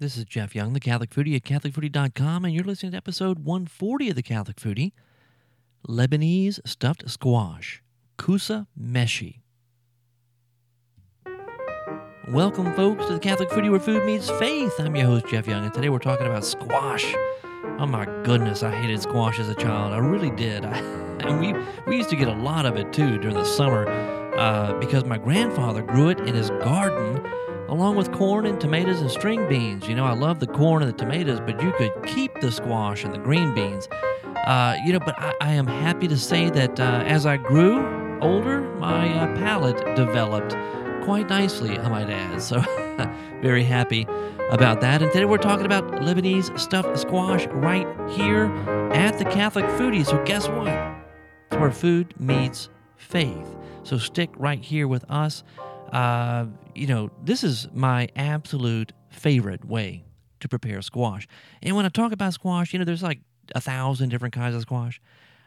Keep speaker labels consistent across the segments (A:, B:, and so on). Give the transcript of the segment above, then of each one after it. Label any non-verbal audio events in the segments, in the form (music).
A: This is Jeff Young, the Catholic Foodie at CatholicFoodie.com, and you're listening to episode 140 of the Catholic Foodie Lebanese stuffed squash, Kousa Meshi. Welcome, folks, to the Catholic Foodie where food meets faith. I'm your host, Jeff Young, and today we're talking about squash. Oh my goodness, I hated squash as a child. I really did. I, (laughs) and we, we used to get a lot of it too during the summer uh, because my grandfather grew it in his garden along with corn and tomatoes and string beans. You know, I love the corn and the tomatoes, but you could keep the squash and the green beans. Uh, you know, but I, I, am happy to say that uh, as I grew older, my uh, palate developed quite nicely, I might add. So, (laughs) very happy about that. And today we're talking about Lebanese stuffed squash right here at the Catholic Foodie. So, guess what? It's where food meets faith. So, stick right here with us. Uh, you know, this is my absolute favorite way to prepare squash. And when I talk about squash, you know, there's like a thousand different kinds of squash.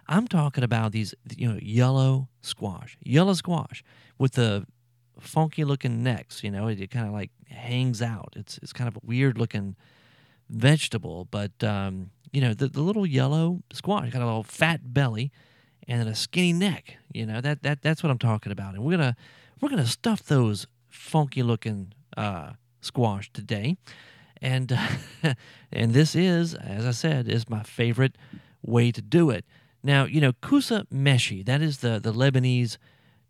A: I'm talking about these, you know, yellow squash, yellow squash with the funky looking necks. You know, it, it kind of like hangs out. It's it's kind of a weird looking vegetable, but um, you know, the, the little yellow squash got a little fat belly and then a skinny neck. You know, that that that's what I'm talking about. And we're gonna we're going to stuff those funky looking uh, squash today. And, uh, (laughs) and this is, as I said, is my favorite way to do it. Now, you know, kousa meshi, that is the, the Lebanese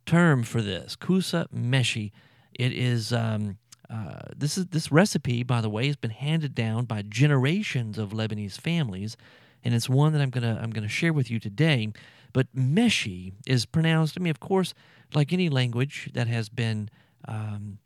A: term for this. Kousa meshi. It is, um, uh, this is this recipe, by the way, has been handed down by generations of Lebanese families, and it's one that I'm gonna I'm gonna share with you today. But meshi is pronounced. I mean, of course, like any language that has been um,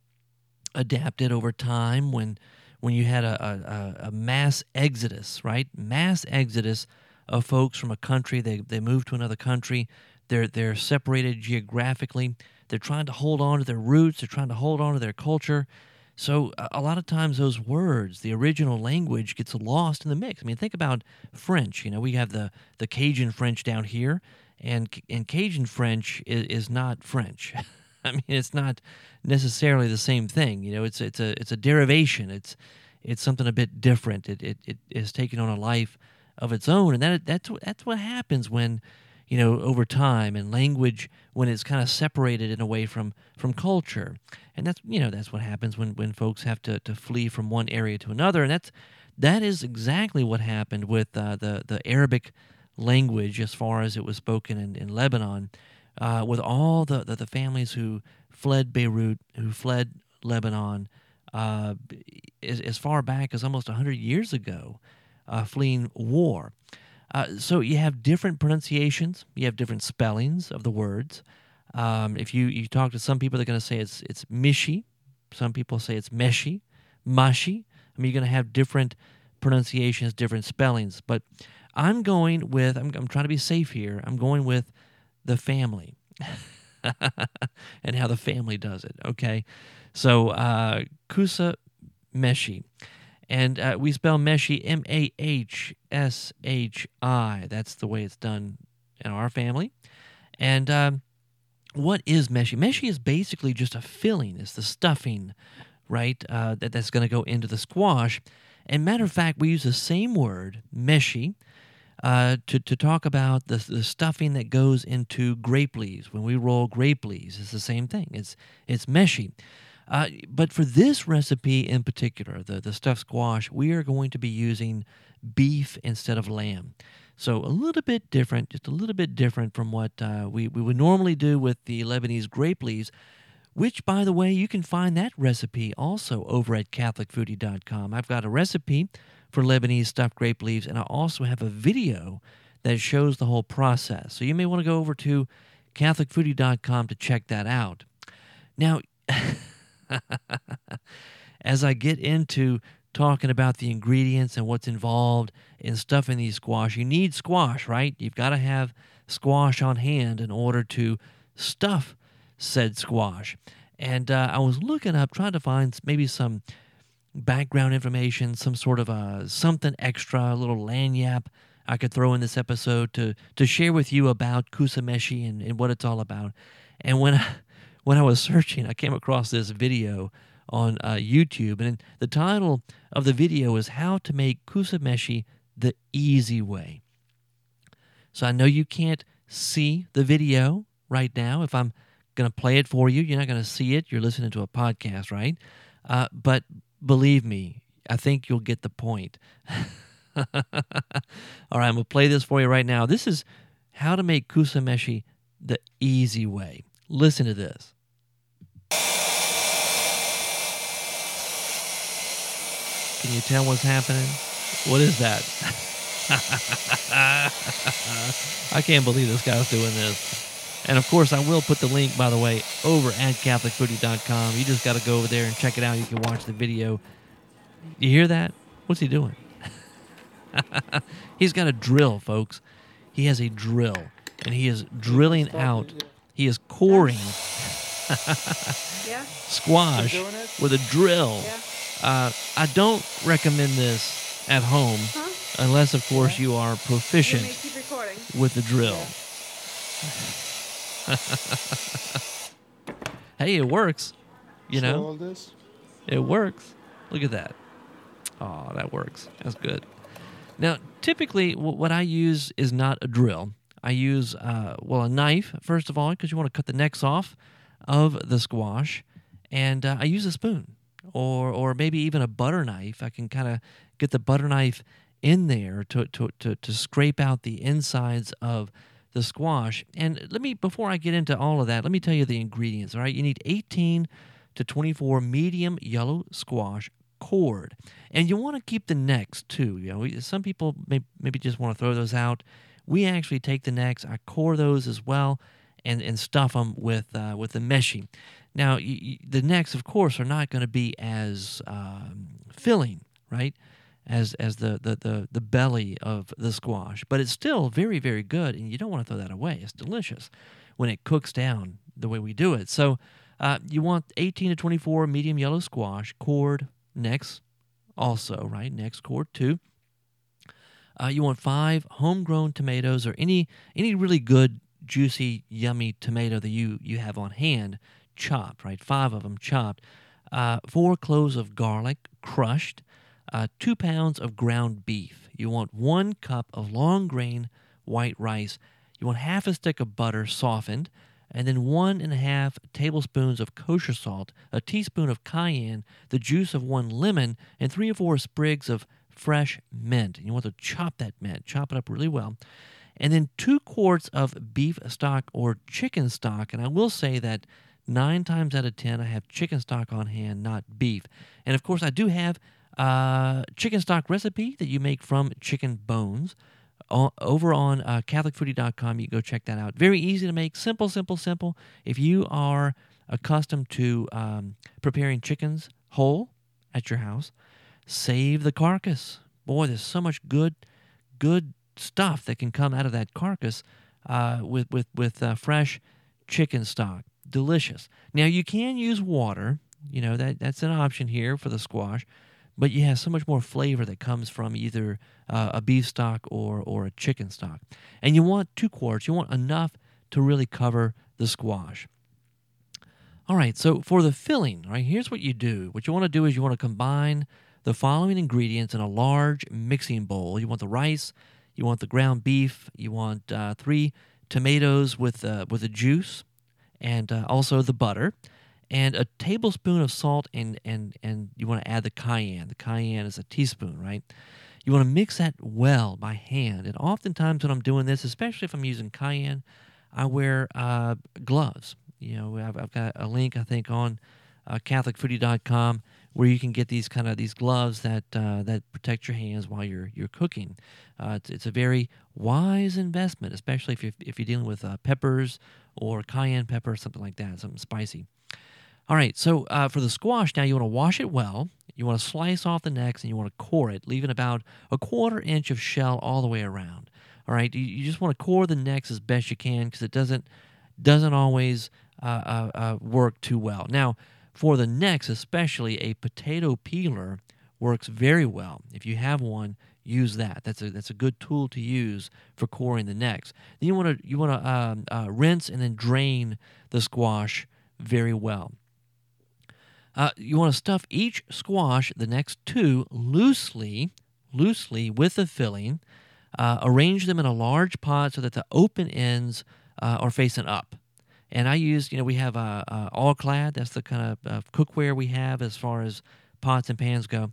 A: adapted over time when when you had a, a, a, mass exodus, right? Mass exodus of folks from a country, they, they move to another country, they're, they're separated geographically, they're trying to hold on to their roots, they're trying to hold on to their culture. So a lot of times those words, the original language, gets lost in the mix. I mean, think about French. You know, we have the, the Cajun French down here, and and Cajun French is, is not French. (laughs) I mean, it's not necessarily the same thing. You know, it's it's a it's a derivation. It's it's something a bit different. It it, it is taking on a life of its own, and that that's that's what happens when you know over time and language when it's kind of separated in a way from from culture, and that's you know that's what happens when when folks have to to flee from one area to another, and that's that is exactly what happened with uh, the the Arabic language as far as it was spoken in, in Lebanon, uh, with all the, the, the, families who fled Beirut, who fled Lebanon, uh, as, as, far back as almost 100 years ago, uh, fleeing war. Uh, so you have different pronunciations, you have different spellings of the words. Um, if you, you talk to some people, they're going to say it's, it's mishi. Some people say it's meshi, mashi. I mean, you're going to have different pronunciations, different spellings. But I'm going with, I'm, I'm trying to be safe here. I'm going with the family (laughs) and how the family does it. Okay. So, uh, Kousa Meshi. And uh, we spell Meshi M A H S H I. That's the way it's done in our family. And um, what is Meshi? Meshi is basically just a filling, it's the stuffing, right? Uh, that, that's going to go into the squash. And matter of fact, we use the same word, Meshi, uh, to, to talk about the, the stuffing that goes into grape leaves. When we roll grape leaves, it's the same thing. It's, it's meshi. Uh, but for this recipe in particular, the, the stuffed squash, we are going to be using beef instead of lamb. So a little bit different, just a little bit different from what uh, we, we would normally do with the Lebanese grape leaves, which, by the way, you can find that recipe also over at CatholicFoodie.com. I've got a recipe for Lebanese stuffed grape leaves, and I also have a video that shows the whole process. So you may want to go over to CatholicFoodie.com to check that out. Now, (laughs) (laughs) as I get into talking about the ingredients and what's involved in stuffing these squash, you need squash, right? You've got to have squash on hand in order to stuff said squash. And uh, I was looking up, trying to find maybe some background information, some sort of a something extra, a little lagniappe I could throw in this episode to to share with you about kusameshi and, and what it's all about. And when (laughs) I, when I was searching, I came across this video on uh, YouTube. And the title of the video is How to Make Kusameshi the Easy Way. So I know you can't see the video right now. If I'm going to play it for you, you're not going to see it. You're listening to a podcast, right? Uh, but believe me, I think you'll get the point. (laughs) All right, I'm going to play this for you right now. This is how to make kusameshi the easy way. Listen to this. Can you tell what's happening? What is that? (laughs) I can't believe this guy's doing this. And of course, I will put the link, by the way, over at CatholicFoodie.com. You just got to go over there and check it out. You can watch the video. You hear that? What's he doing? (laughs) He's got a drill, folks. He has a drill, and he is drilling out. He is coring
B: Yeah. (laughs)
A: squash
B: Keep doing it?
A: with a drill.
B: Yeah.
A: Uh, I don't recommend this at home,
B: Huh?
A: unless, of course, you are proficient
B: keep recording.
A: with the drill. (laughs) Hey, it works. You
C: So
A: know,
C: all this?
A: it works. Look at that. Oh, that works. That's good. Now, typically, what I use is not a drill. I use, uh, well, a knife, first of all, because you want to cut the necks off of the squash. And uh, I use a spoon or, or maybe even a butter knife. I can kind of get the butter knife in there to, to, to, to scrape out the insides of the squash. And let me, before I get into all of that, let me tell you the ingredients. All right. You need 18 to 24 medium yellow squash cored. And you want to keep the necks too. You know, some people may, maybe just want to throw those out. We actually take the necks, I core those as well, and, and stuff them with uh, with the meshi. Now, the necks, of course, are not going to be as um, filling, right, as as the, the the the belly of the squash, but it's still very very good, and you don't want to throw that away. It's delicious when it cooks down the way we do it. So. Uh, you want 18 to 24 medium yellow squash, cored, necks, also, right? Next cored, two. Uh, you want five homegrown tomatoes or any any really good, juicy, yummy tomato that you, you have on hand, chopped, right? Five of them chopped. Uh, four cloves of garlic, crushed. Uh, two pounds of ground beef. You want one cup of long grain white rice. You want half a stick of butter softened, and then one and a half tablespoons of kosher salt, a teaspoon of cayenne, the juice of one lemon, and three or four sprigs of fresh mint. And you want to chop that mint, chop it up really well. And then two quarts of beef stock or chicken stock. And I will say that nine times out of ten, I have chicken stock on hand, not beef. And of course, I do have uh, chicken stock recipe that you make from chicken bones over on uh, CatholicFoodie.com. You can go check that out. Very easy to make. Simple, simple, simple. If you are accustomed to um, preparing chickens whole at your house, save the carcass. Boy, there's so much good, good stuff that can come out of that carcass uh, with with with uh, fresh chicken stock. Delicious. Now you can use water. You know that that's an option here for the squash, but you have so much more flavor that comes from either uh, a beef stock or or a chicken stock. And you want two quarts. You want enough to really cover the squash. All right, so for the filling, right, here's what you do. What you want to do is you want to combine the following ingredients in a large mixing bowl. You want the rice, you want the ground beef, you want uh, three tomatoes with uh, with a juice, and uh, also the butter, and a tablespoon of salt, and and and you want to add the cayenne. The cayenne is a teaspoon, right? You want to mix that well by hand. And oftentimes when I'm doing this, especially if I'm using cayenne, I wear uh, gloves. You know, I've, I've got a link I think on uh, CatholicFoodie.com where you can get these kind of these gloves that uh, that protect your hands while you're you're cooking. Uh, it's, it's a very wise investment, especially if you're, if you're dealing with uh, peppers or cayenne pepper, something like that, something spicy. All right, so uh, for the squash, now you want to wash it well. You want to slice off the necks and you want to core it, leaving about a quarter inch of shell all the way around. All right, you, you just want to core the necks as best you can because it doesn't doesn't always uh, uh, uh, work too well. Now, for the necks, especially, a potato peeler works very well. If you have one, use that. That's a that's a good tool to use for coring the necks. Then you want to you want to um, uh, rinse and then drain the squash very well. Uh, you want to stuff each squash, the next two, loosely, loosely with the filling. Uh, arrange them in a large pot so that the open ends uh, are facing up. And I use, you know, we have a, a All-Clad. That's the kind of uh, cookware we have as far as pots and pans go.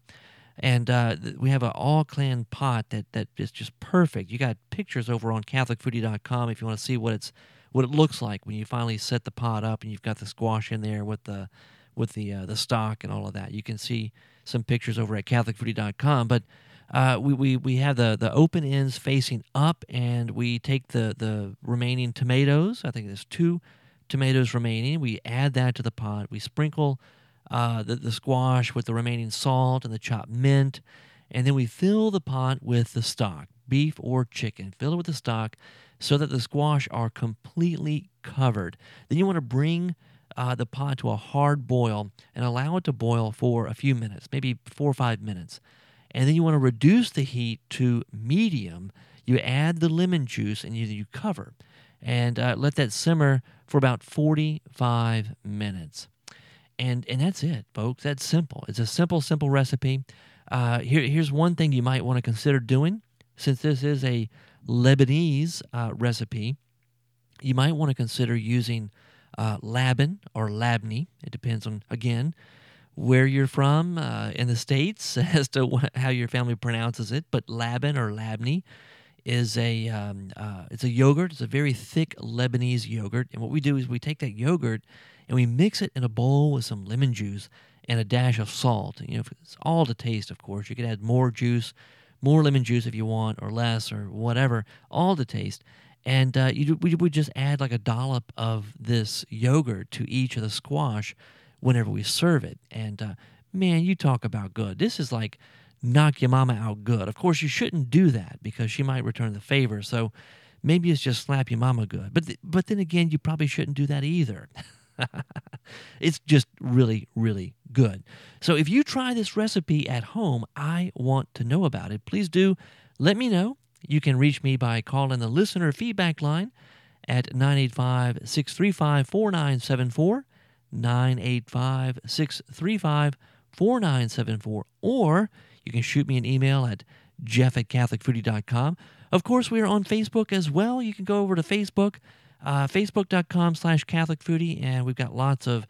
A: And uh, we have an All-Clad pot that that is just perfect. You got pictures over on CatholicFoodie.com if you want to see what it's what it looks like when you finally set the pot up and you've got the squash in there with the with the uh, the stock and all of that. You can see some pictures over at CatholicFoodie.com. But uh, we, we, we have the, the open ends facing up, and we take the, the remaining tomatoes. I think there's two tomatoes remaining. We add that to the pot. We sprinkle uh, the, the squash with the remaining salt and the chopped mint, and then we fill the pot with the stock, beef or chicken. Fill it with the stock so that the squash are completely covered. Then you want to bring uh, the pot to a hard boil and allow it to boil for a few minutes, maybe four or five minutes. And then you want to reduce the heat to medium. You add the lemon juice and you, you cover and uh, let that simmer for about 45 minutes. And, and that's it, folks. That's simple. It's a simple, simple recipe. Uh, here, here's one thing you might want to consider doing since this is a Lebanese uh, recipe. You might want to consider using uh, Laban or Labney. It depends on, again, where you're from uh, in the States (laughs) as to how your family pronounces it. But Laban or Labney is a um, uh, it's a yogurt. It's a very thick Lebanese yogurt. And what we do is we take that yogurt and we mix it in a bowl with some lemon juice and a dash of salt. You know, it's all to taste, of course. You could add more juice, more lemon juice if you want, or less, or whatever. All to taste and uh, you, we would just add like a dollop of this yogurt to each of the squash whenever we serve it. And uh, man, you talk about good. This is like knock your mama out good. Of course, you shouldn't do that because she might return the favor. So maybe it's just slap your mama good. But th- but then again, you probably shouldn't do that either. (laughs) (laughs) it's just really, really good. So if you try this recipe at home, I want to know about it. Please do let me know. You can reach me by calling the listener feedback line at 985 635 4974, 985 635 4974, or you can shoot me an email at jeff at catholicfoodie.com. Of course, we are on Facebook as well. You can go over to Facebook, uh, facebook.com slash catholicfoodie, and we've got lots of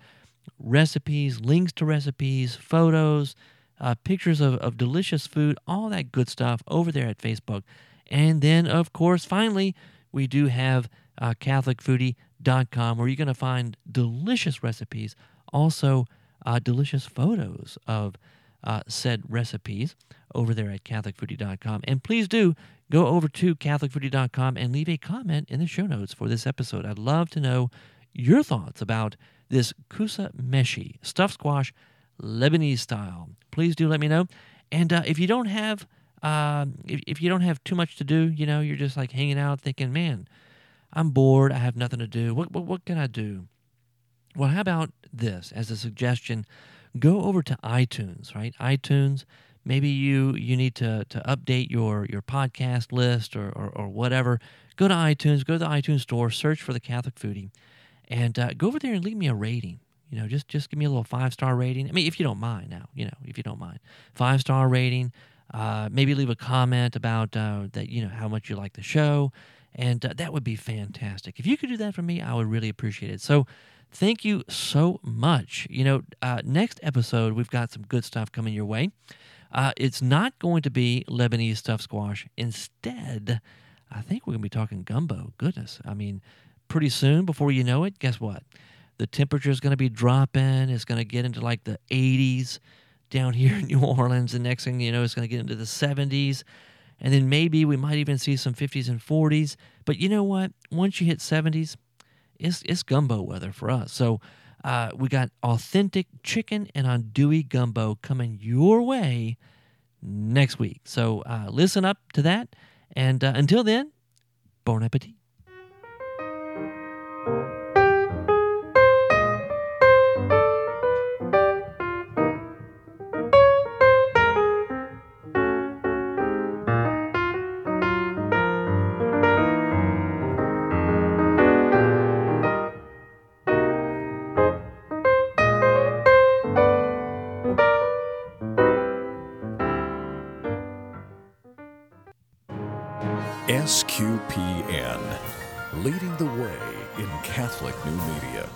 A: recipes, links to recipes, photos, uh, pictures of, of delicious food, all that good stuff over there at Facebook. And then, of course, finally, we do have uh, CatholicFoodie.com where you're going to find delicious recipes, also uh, delicious photos of uh, said recipes over there at CatholicFoodie.com. And please do go over to CatholicFoodie.com and leave a comment in the show notes for this episode. I'd love to know your thoughts about this kousa meshi stuffed squash Lebanese style. Please do let me know. And uh, if you don't have um, if, if you don't have too much to do, you know, you're just like hanging out thinking, man, I'm bored. I have nothing to do. What, what, what can I do? Well, how about this as a suggestion? Go over to iTunes, right? iTunes. Maybe you you need to to update your your podcast list or or, or whatever. Go to iTunes. Go to the iTunes store. Search for the Catholic Foodie, and uh, go over there and leave me a rating. You know, just just give me a little five star rating. I mean, if you don't mind now, you know, if you don't mind, five star rating. Uh, maybe leave a comment about uh, that, you know, how much you like the show. And uh, that would be fantastic. If you could do that for me, I would really appreciate it. So thank you so much. You know, uh, next episode, we've got some good stuff coming your way. Uh, it's not going to be Lebanese stuffed squash. Instead, I think we're going to be talking gumbo. Goodness. I mean, pretty soon, before you know it, guess what? The temperature is going to be dropping. It's going to get into like the 80s down (laughs) here in New Orleans. The next thing you know, it's going to get into the 70s. And then maybe we might even see some 50s and 40s. But you know what? Once you hit 70s, it's, it's gumbo weather for us. So uh, we got authentic chicken and andouille gumbo coming your way next week. So uh, listen up to that. And uh, until then, bon appetit.
B: SQPN, leading the way in Catholic new media.